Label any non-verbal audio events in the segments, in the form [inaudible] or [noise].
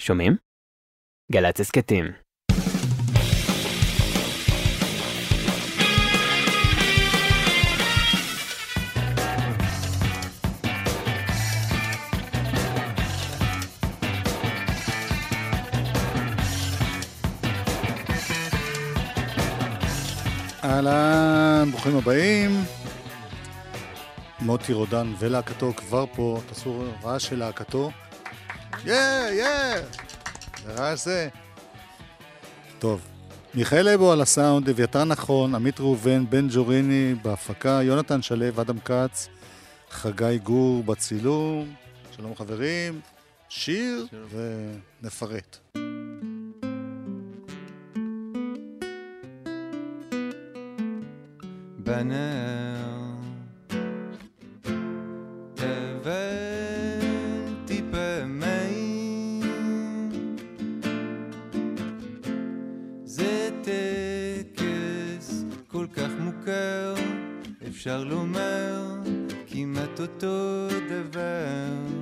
שומעים? גל"צ הסכתים. אהלן, ברוכים הבאים. מוטי רודן ולהקתו כבר פה, תעשו רעש של להקתו. יא, יא! רעש זה. טוב, מיכאל אבו על הסאונד, אביתר נכון, עמית ראובן, בן ג'וריני בהפקה, יונתן שלו, אדם כץ, חגי גור בצילום. שלום חברים, שיר ונפרט. בנר אפשר לומר כמעט אותו דבר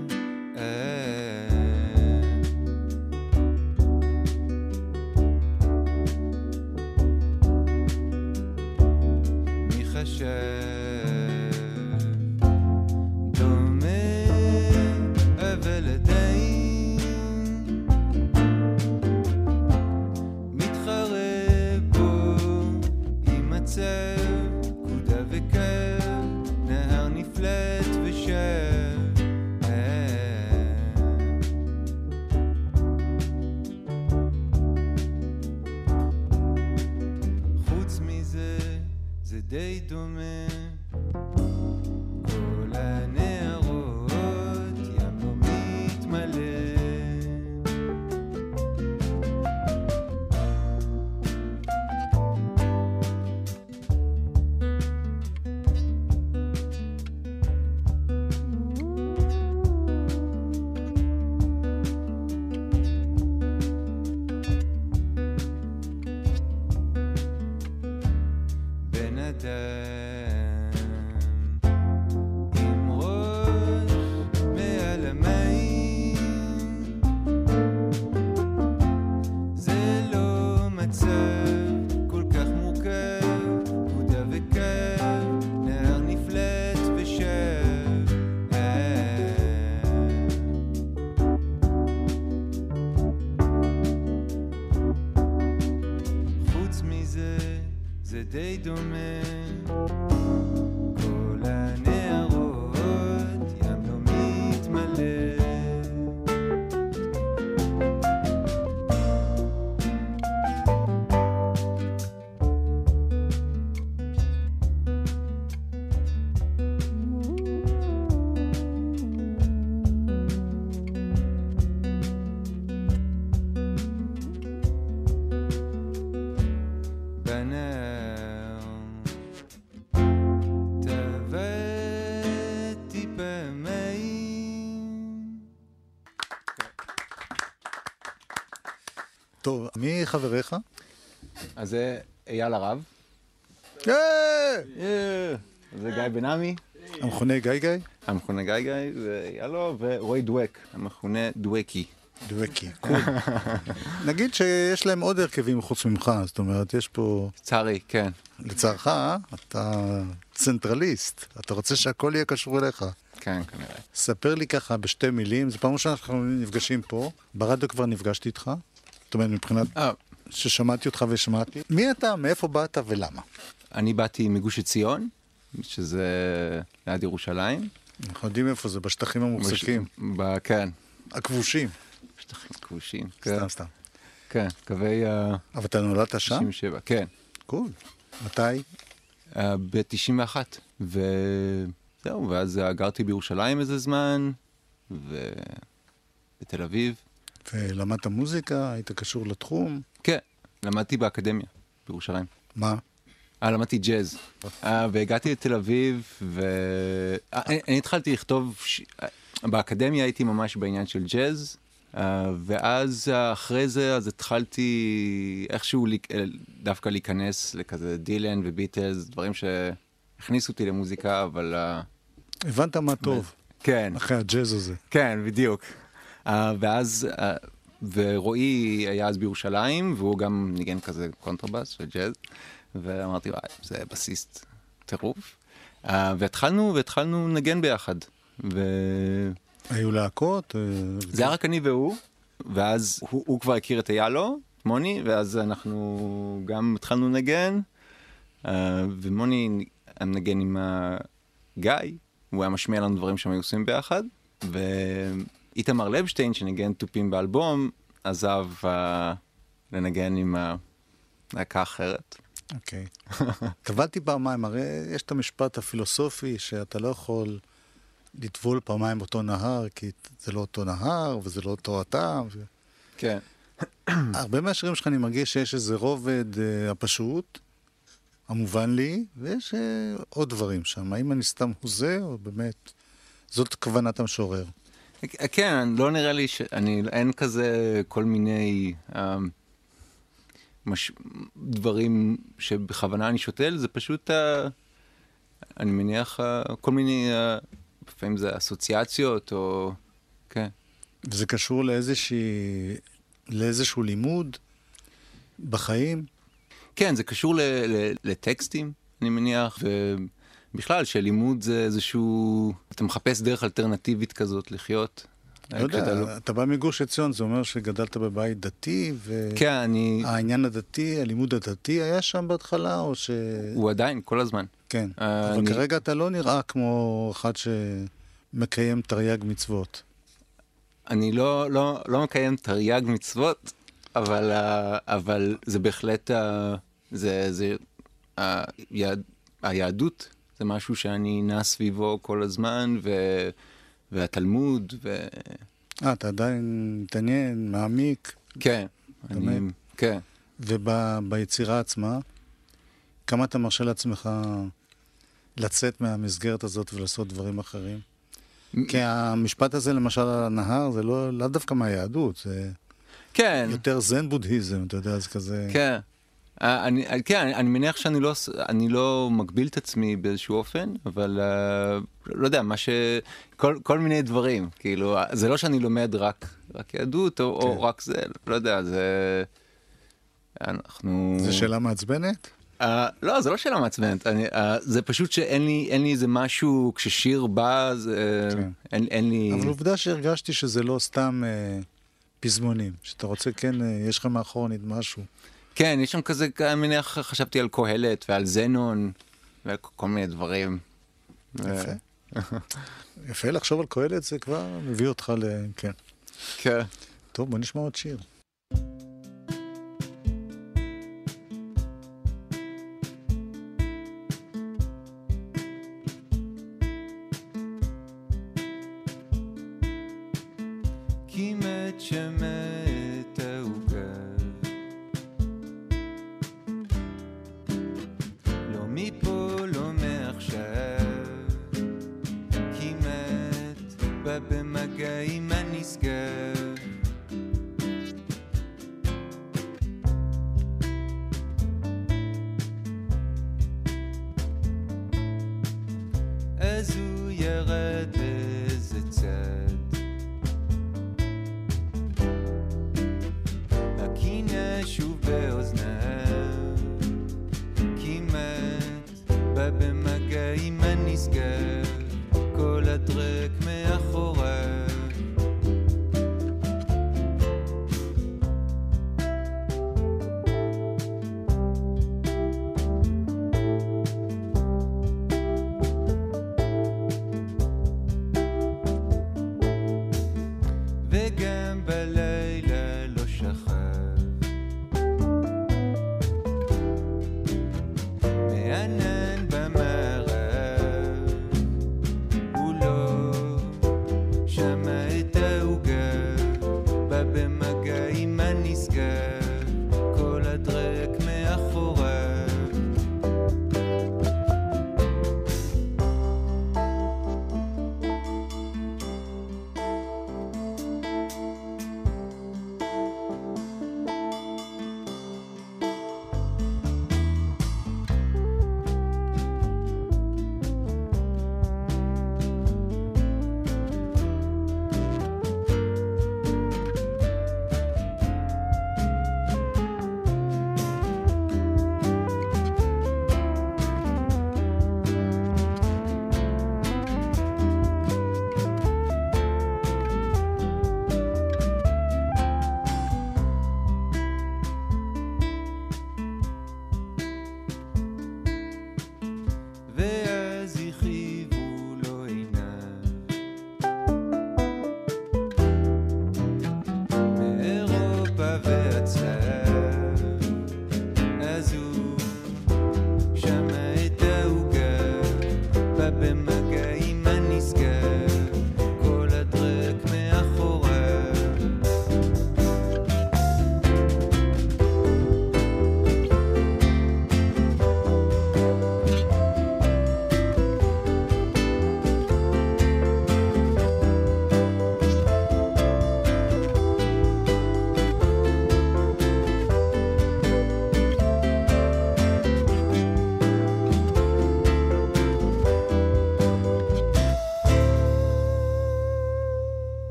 זה די מי חבריך? אז זה אייל הרב, יא! זה גיא בן עמי, המכונה גיא גיא? המכונה גיא גיא, ויאלו, ורועי דואק, המכונה דואקי. דואקי, [laughs] קול. נגיד שיש להם עוד הרכבים חוץ ממך, זאת אומרת, יש פה, צערי, כן. לצערך, אתה צנטרליסט, אתה רוצה שהכל יהיה קשור אליך. כן, כנראה. ספר לי ככה בשתי מילים, זו פעם ראשונה שאנחנו נפגשים פה, ברדיו כבר נפגשתי איתך, זאת אומרת מבחינת אה, ששמעתי אותך ושמעתי. מי אתה, מאיפה באת ולמה? אני באתי מגוש עציון, שזה ליד ירושלים. אנחנו יודעים איפה זה, בשטחים המוחזקים, ב- כן, הכבושים, שטחים כבושים. כן, סתם סתם. כן, קווי ה- אבל אתה נולדת שם? 97, כן. קול. מתי? ב-91, וזהו, ואז אה, גרתי בירושלים איזה זמן, ובתל אביב. ולמדת מוזיקה, היית קשור לתחום? כן, למדתי באקדמיה בירושלים. מה? אה, למדתי ג'אז. אה, והגעתי לתל אביב, ואני אני התחלתי לכתוב. אה, באקדמיה הייתי ממש בעניין של ג'אז, אה, ואז אה, אחרי זה, אז התחלתי איכשהו אה, דווקא להיכנס לכזה דילן וביטלס, דברים שהכניסו אותי למוזיקה, אבל... אה, הבנת מה טוב, כן, אחרי הג'אז הזה. כן, בדיוק. אה, ואז אה, ורועי היה אז בירושלים, והוא גם ניגן כזה קונטרבאס של ג'אז, ואמרתי, וואי, זה בסיסט טירוף. אה, והתחלנו, והתחלנו לנגן ביחד. ו... היו להקות? אה, זה היה רק אני והוא, ואז הוא, הוא כבר הכיר את איילו, מוני, ואז אנחנו גם התחלנו לנגן, ומוני מנגן עם גיא, הוא היה משמיע לנו דברים שהם היו עושים ביחד, ואיתמר לבשטיין, שניגן תופים באלבום, עזב uh, לנגן עם להקה אחרת. אוקיי. [laughs] טבלתי פעמיים, הרי יש את המשפט הפילוסופי שאתה לא יכול לטבול פעמיים אותו נהר, כי זה לא אותו נהר וזה לא אותו הטעם. ו... כן. [clears throat] הרבה מהשירים שלך אני מרגיש שיש איזה רובד uh, הפשוט, המובן לי, ויש uh, עוד דברים שם. האם אני סתם הוזה, או באמת זאת כוונת המשורר? כן, לא נראה לי ש... אני, אין כזה כל מיני... Um... מש... דברים שבכוונה אני שותל, זה פשוט, uh, אני מניח, uh, כל מיני, uh, לפעמים זה אסוציאציות, או... כן. וזה קשור לאיזושהי, לאיזשהו לימוד בחיים? כן, זה קשור ל, ל, לטקסטים, אני מניח, ובכלל, שלימוד זה איזשהו... אתה מחפש דרך אלטרנטיבית כזאת לחיות. לא יודע, לא... אתה בא מגוש עציון, זה אומר שגדלת בבית דתי, ו... כן, אני... הדתי, הלימוד הדתי היה שם בהתחלה, או ש... הוא עדיין, כל הזמן. כן, uh, אבל אני... כרגע אתה לא נראה כמו אחד שמקיים תרי"ג מצוות. אני לא, לא, לא מקיים תרי"ג מצוות, אבל, uh, אבל זה בהחלט, uh, זה, זה, uh, היהדות זה משהו שאני נע סביבו כל הזמן, ו... והתלמוד, ו... אה, אתה עדיין מתעניין, מעמיק. כן, אני... כן. וביצירה עצמה, כמה אתה מרשה לעצמך לצאת מהמסגרת הזאת ולעשות דברים אחרים? כי המשפט הזה, למשל, על הנהר, זה לא, לא דווקא מהיהדות, זה... כן. יותר זן בודהיזם, אתה יודע, זה כזה... כן. אה, אני, אה, כן, אני, אני מניח שאני לא, אני לא מגביל את עצמי באיזשהו אופן, אבל uh, לא יודע, מה ש... כל, כל מיני דברים, כאילו, זה לא שאני לומד רק, רק יהדות או, כן. או רק זה, לא יודע, זה... אנחנו... זה שאלה מעצבנת? Uh, לא, זה לא שאלה מעצבנת, אני, uh, זה פשוט שאין לי, אין לי איזה משהו, כששיר בא, זה, כן. אין, אין לי... אבל עובדה שהרגשתי שזה לא סתם uh, פזמונים, שאתה רוצה, כן, uh, יש לך מאחורנית משהו. כן, יש שם כזה, אני מניח, חשבתי על קהלת ועל זנון ועל כל מיני דברים. יפה. [laughs] יפה לחשוב על קהלת, זה כבר מביא אותך ל... כן. כן. טוב, בוא נשמע עוד שיר. כי מת שמת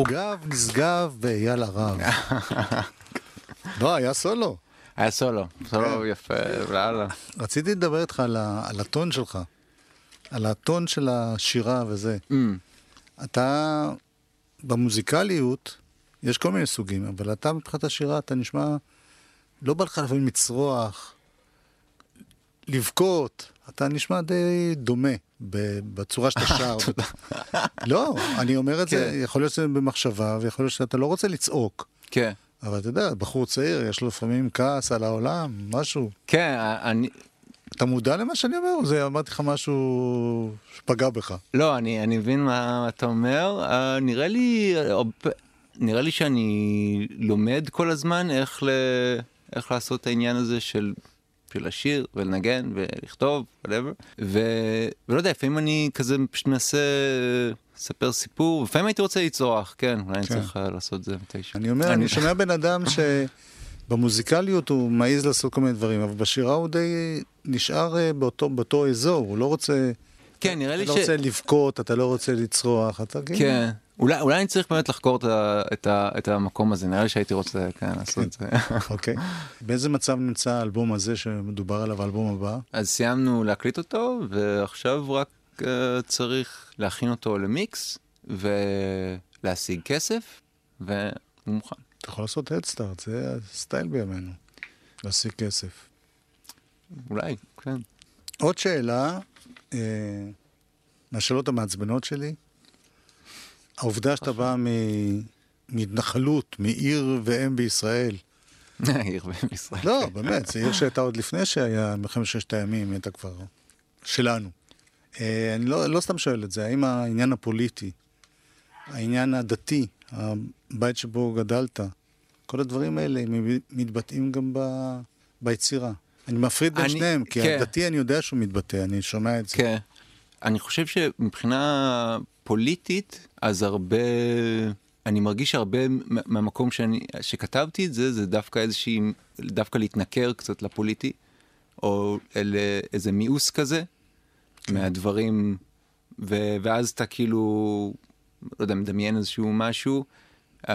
עוגב, נשגב ואייל הרב. [laughs] לא, היה סולו. היה סולו, סולו יפה, לאללה. רציתי לדבר איתך על הטון שלך, על הטון של השירה וזה. Mm, אתה, במוזיקליות, יש כל מיני סוגים, אבל אתה מבחינת השירה, אתה נשמע, לא בא לך לפעמים לצרוח, לבכות, אתה נשמע די דומה בצורה שאתה שר. לא, אני אומר את זה, כן. יכול להיות שזה במחשבה, ויכול להיות שאתה לא רוצה לצעוק. כן. אבל אתה יודע, בחור צעיר, יש לו לפעמים כעס על העולם, משהו. כן, אני, אתה מודע למה שאני אומר? או זה אמרתי לך משהו שפגע בך? לא, אני, אני מבין מה אתה אומר. Uh, נראה לי, נראה לי שאני לומד כל הזמן איך, ל, איך לעשות את העניין הזה של, של לשיר ולנגן ולכתוב, whatever. ו, ולא יודע, לפעמים אני כזה פשוט מנסה לספר סיפור, לפעמים הייתי רוצה לצרוח, כן, אולי אני כן. צריך uh, לעשות את זה מתישהו. אני אומר, אני שומע בן אדם שבמוזיקליות הוא מעז לעשות כל מיני דברים, אבל בשירה הוא די נשאר אה, באותו, באותו אזור, הוא לא רוצה... כן, נראה לי אתה ש... לא רוצה לבכות, אתה לא רוצה לצרוח, אתה כאילו... כן. אולי, אולי אני צריך באמת לחקור את, ה, את, ה, את המקום הזה, נראה לי שהייתי רוצה כן, לעשות את זה. אוקיי. באיזה מצב נמצא האלבום הזה שמדובר עליו, האלבום הבא? אז סיימנו להקליט אותו, ועכשיו רק uh, צריך להכין אותו למיקס, ולהשיג כסף, והוא מוכן. אתה יכול לעשות הדסטארט, זה הסטייל בימינו. להשיג כסף. אולי, כן. עוד שאלה, אה, מהשאלות המעצבנות שלי, העובדה שאתה בא מהתנחלות, מעיר ואם בישראל, [laughs] עיר בישראל. לא, באמת, זו עיר שהייתה עוד לפני שהיה מלחמת ששת הימים, הייתה כבר שלנו. אה, אני לא, לא סתם שואל את זה, האם העניין הפוליטי, העניין הדתי, הבית שבו גדלת, כל הדברים האלה מתבטאים גם ב, ביצירה. אני מפריד בין אני- שניהם, כי כן. הדתי אני יודע שהוא מתבטא, אני שומע את זה. כן. אני חושב שמבחינה פוליטית, אז הרבה... אני מרגיש שהרבה מה- מהמקום שאני, שכתבתי את זה, זה דווקא איזושהי, דווקא להתנכר קצת לפוליטי, או אל איזה מיאוס כזה, מהדברים, ו, ואז אתה כאילו, לא יודע, מדמיין איזשהו משהו. Um,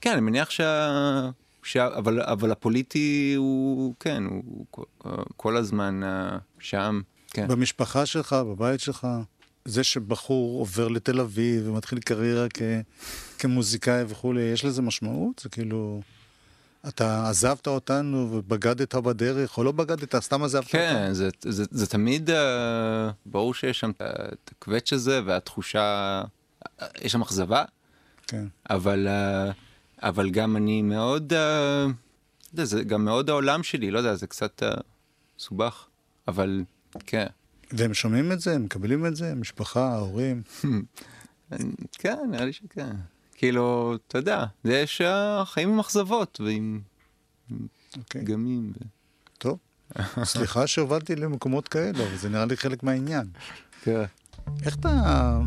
כן, אני מניח שה... ש... אבל, אבל הפוליטי הוא, כן, הוא כל- כל הזמן uh, שם, כן. במשפחה שלך, בבית שלך, זה שבחור עובר לתל אביב ומתחיל קריירה כ... כמוזיקאי וכולי, יש לזה משמעות? זה כאילו... אתה עזבת אותנו ובגדת בדרך, או לא בגדת, סתם עזבת אותנו? כן, זה, זה, זה תמיד, uh, ברור שיש שם את הקווץ' הזה והתחושה, אה, יש שם אכזבה, כן. אבל, uh, אבל גם אני מאוד, uh, זה גם מאוד העולם שלי, לא יודע, זה קצת uh, מסובך, אבל כן, והם שומעים את זה, הם מקבלים את זה, המשפחה, ההורים. [laughs] כן, נראה לי שכן. כאילו, אתה יודע, יש uh, חיים עם אכזבות ועם אוקיי, פגמים. ו... טוב. [laughs] סליחה שהובלתי למקומות כאלה, אבל זה נראה לי חלק מהעניין. כן. איך אתה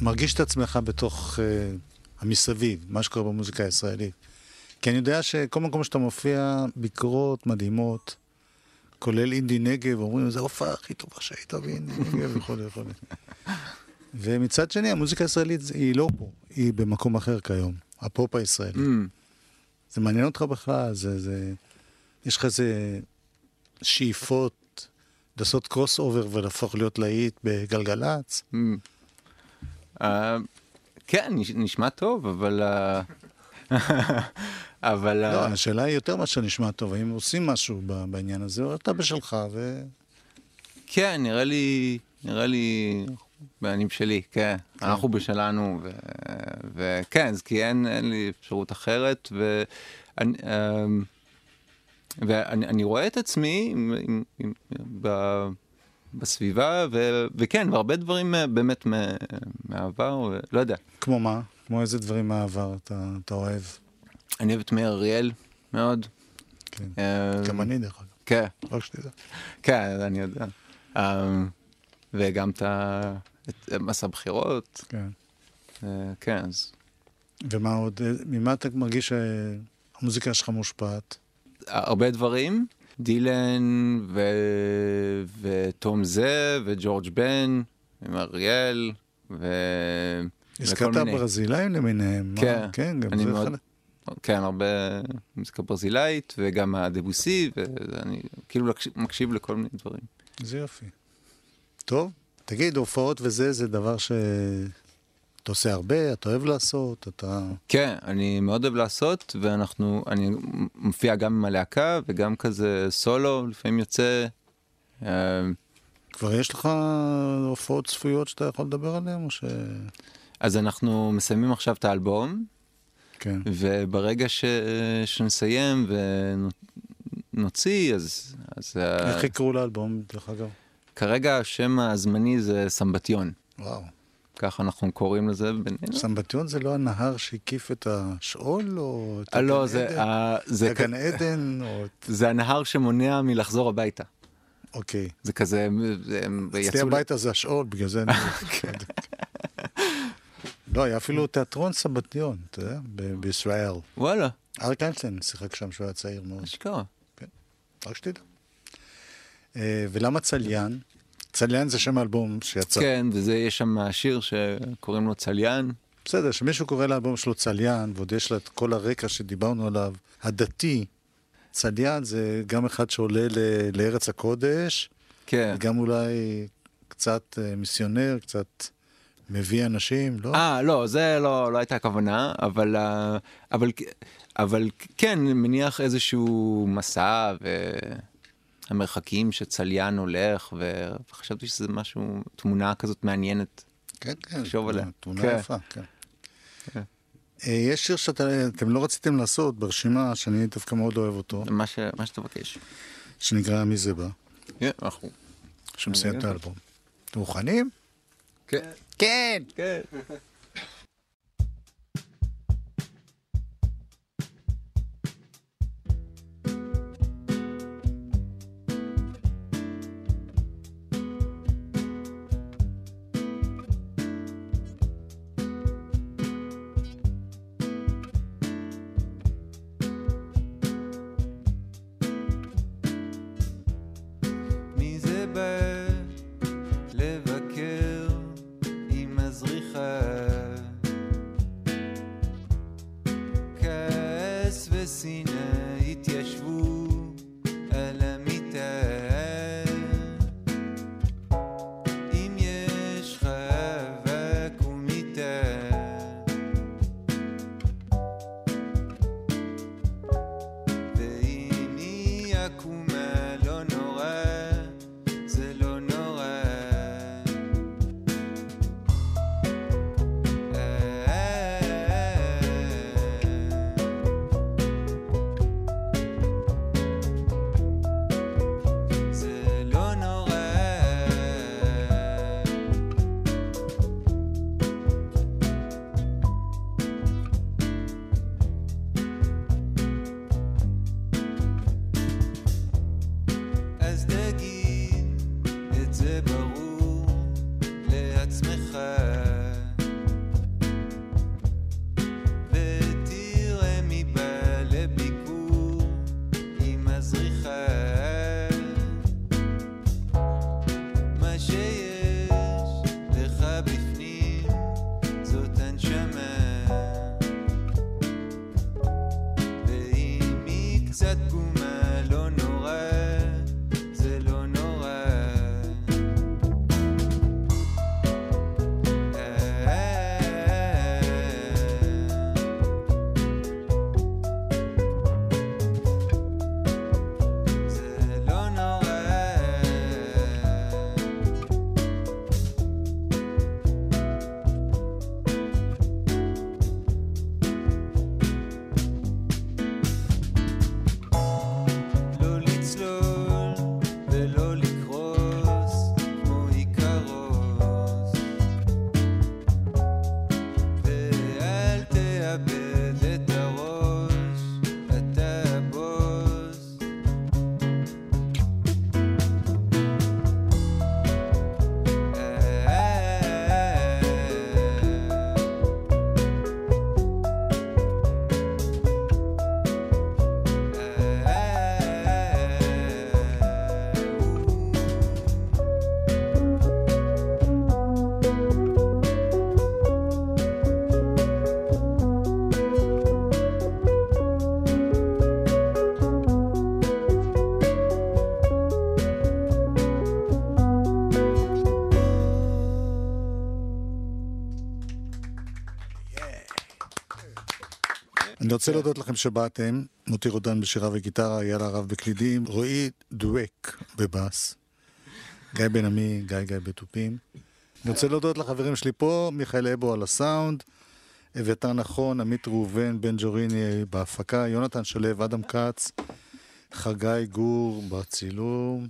מרגיש את עצמך בתוך uh, המסביב, מה שקורה במוזיקה הישראלית? כי אני יודע שכל מקום שאתה מופיע, ביקורות מדהימות, כולל אינדי נגב, אומרים, זו ההופעה הכי טובה שהייתה באינדי נגב, וכולי וכולי. ומצד שני, המוזיקה הישראלית היא לא פה, היא במקום אחר כיום, הפופ הישראלי. אמ, זה מעניין אותך בכלל? זה, זה... יש לך איזה שאיפות לעשות crossover ולהפוך להיות להיט בגלגלצ? אמ. Uh, כן, נש- נשמע טוב, אבל... Uh, [laughs] אבל... לא, uh, השאלה היא יותר מאשר נשמע טוב, האם עושים משהו בעניין הזה, או אתה בשלך, ו... כן, נראה לי, נראה לי, בעניינים שלי, כן. אנחנו בשלנו, ו- וכן, אז כי אין, אין לי אפשרות אחרת, ואני, אמ, ואני אני רואה את עצמי עם, עם, עם, ב, בסביבה, ו, וכן, והרבה דברים אה, באמת מה- מהעבר, ולא יודע. כמו מה? כמו איזה דברים מהעבר אתה, אתה אוהב? אני אוהב את מאיר אריאל מאוד. כן. אמ, גם אני, דרך אגב, כן. רק שתדע. כן, אני יודע. Um, וגם את ה- את מסע בחירות, כן. uh, כן, אז ומה עוד, אה, ממה אתה מרגיש שהמוזיקה שלך מושפעת? הרבה דברים, דילן ו... ותום זה וג'ורג' בן, עם אריאל, ו... הזכרת. ברזילאים למיניהם. כן, כן, גם אני זה מאוד- אחד... כן, הרבה מוזיקה ברזילאית, וגם הדבוסי, ואני כאילו מקשיב- מקשיב לכל מיני דברים. זה יופי. טוב, תגיד, הופעות וזה, זה דבר ש... אתה עושה הרבה, אתה אוהב לעשות, אתה... כן, אני מאוד אוהב לעשות, ואנחנו, אני מופיע גם עם הלהקה, וגם כזה סולו, לפעמים יוצא. אה, כבר יש לך הופעות צפויות שאתה יכול לדבר עליהן, או ש... אז אנחנו מסיימים עכשיו את האלבום, כן. וברגע ש... שנסיים ונוציא, אז, אז איך יקראו לאלבום, דרך אגב? כרגע השם הזמני זה סמבטיון. וואו. ככה אנחנו קוראים לזה בינינו. סמבטיון זה לא הנהר שהקיף את השאול, או את אה, לא, הגן זה, עדן? אה, זה, את הגן עדן, או. [laughs] זה הנהר שמונע מלחזור הביתה. אוקיי. זה כזה, הם אצלי יצאו... הביתה זה השאול, בגלל זה אני... [laughs] כן. לא, היה אפילו תיאטרון סבתיון, אתה יודע, בישראל. וואלה, אריק איינשטיין שיחק שם כשהוא היה צעיר מאוד, אשכרה. רק שתדע. אה, ולמה צליין? צליין זה שם האלבום שיצא. כן, וזה, יש שם שיר שקוראים לו צליין. בסדר, כשמישהו קורא לאלבום שלו צליין, ועוד יש לה את כל הרקע שדיברנו עליו, הדתי, צליין זה גם אחד שעולה ל- לארץ הקודש, כן. וגם אולי קצת אה, מיסיונר, קצת מביא אנשים, לא? אה, לא, זה לא, לא הייתה הכוונה, אבל, אה, אבל, אבל כן, מניח איזשהו מסע והמרחקים שצליין הולך, וחשבתי שזה משהו, תמונה כזאת מעניינת. כן, כן. לחשוב עליה. תמונה כן. יפה, כן. כן. אה, יש שיר שאתם לא רציתם לעשות ברשימה, שאני דווקא מאוד אוהב אותו, מה, ש, מה שתבקש. שנקרא מי זה בא, כן, אנחנו. שמסיים את. האלבום. אתם מוכנים? כן. כן. כן. רוצה להודות לכם שבאתם, מוטי רודן בשירה וגיטרה, אייל הרב בקלידים, רועי דואק בבאס, גיא בן עמי, גיא גיא בתופים. אני רוצה להודות לחברים שלי פה, מיכאל אבו על הסאונד, אביתר נכון, עמית ראובן, בן ג'וריני בהפקה, יונתן שלו, אדם כץ, חגי גור בצילום.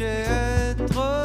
איך שאת רואה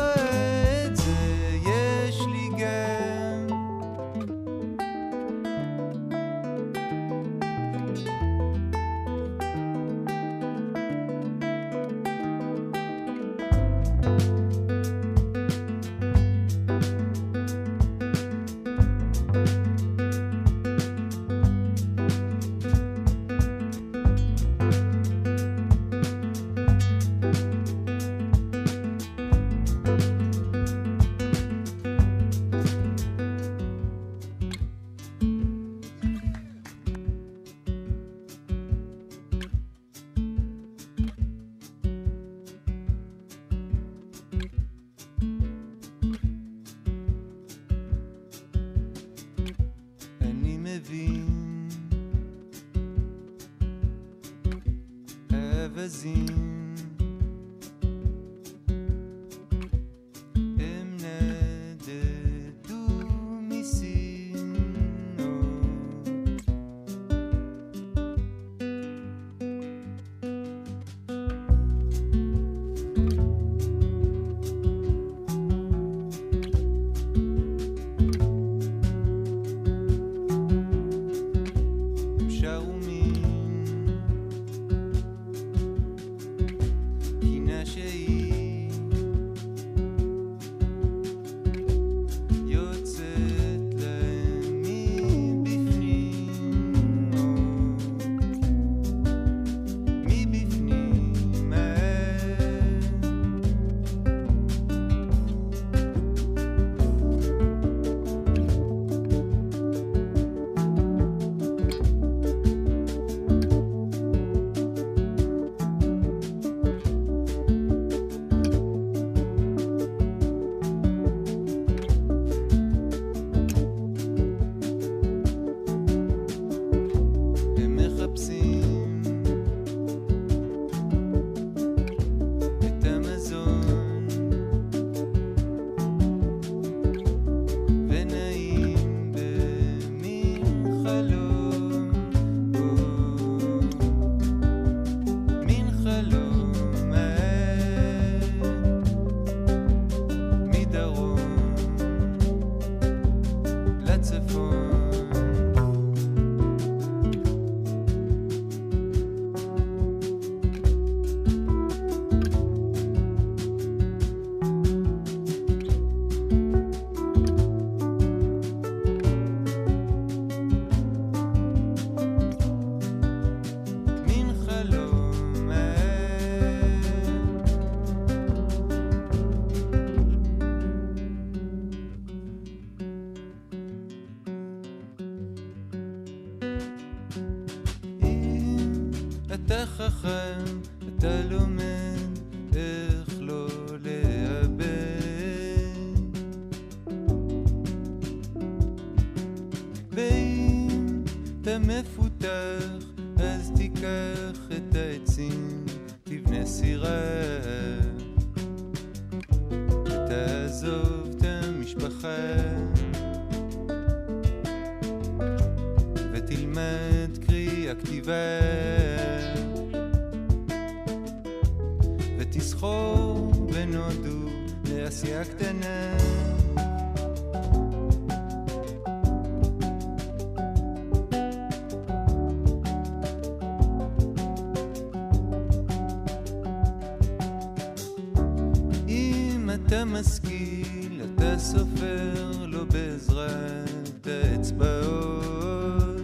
אתה משכיל, אתה סופר, לא בעזרת האצבעות.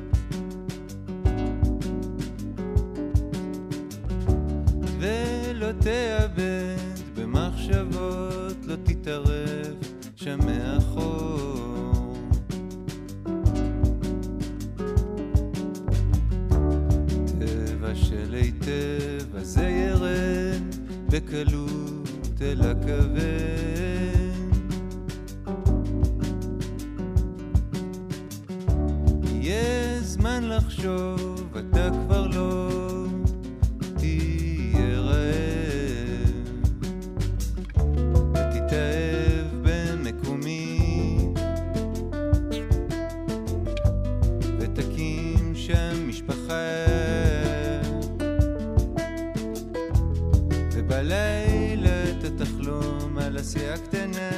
ולא תאבד במחשבות, לא תתערב שם מאחור. טבע של היטב, אז זה ירד בקלות. מתחת הכבד. יהיה זמן לחשוב la siak tenen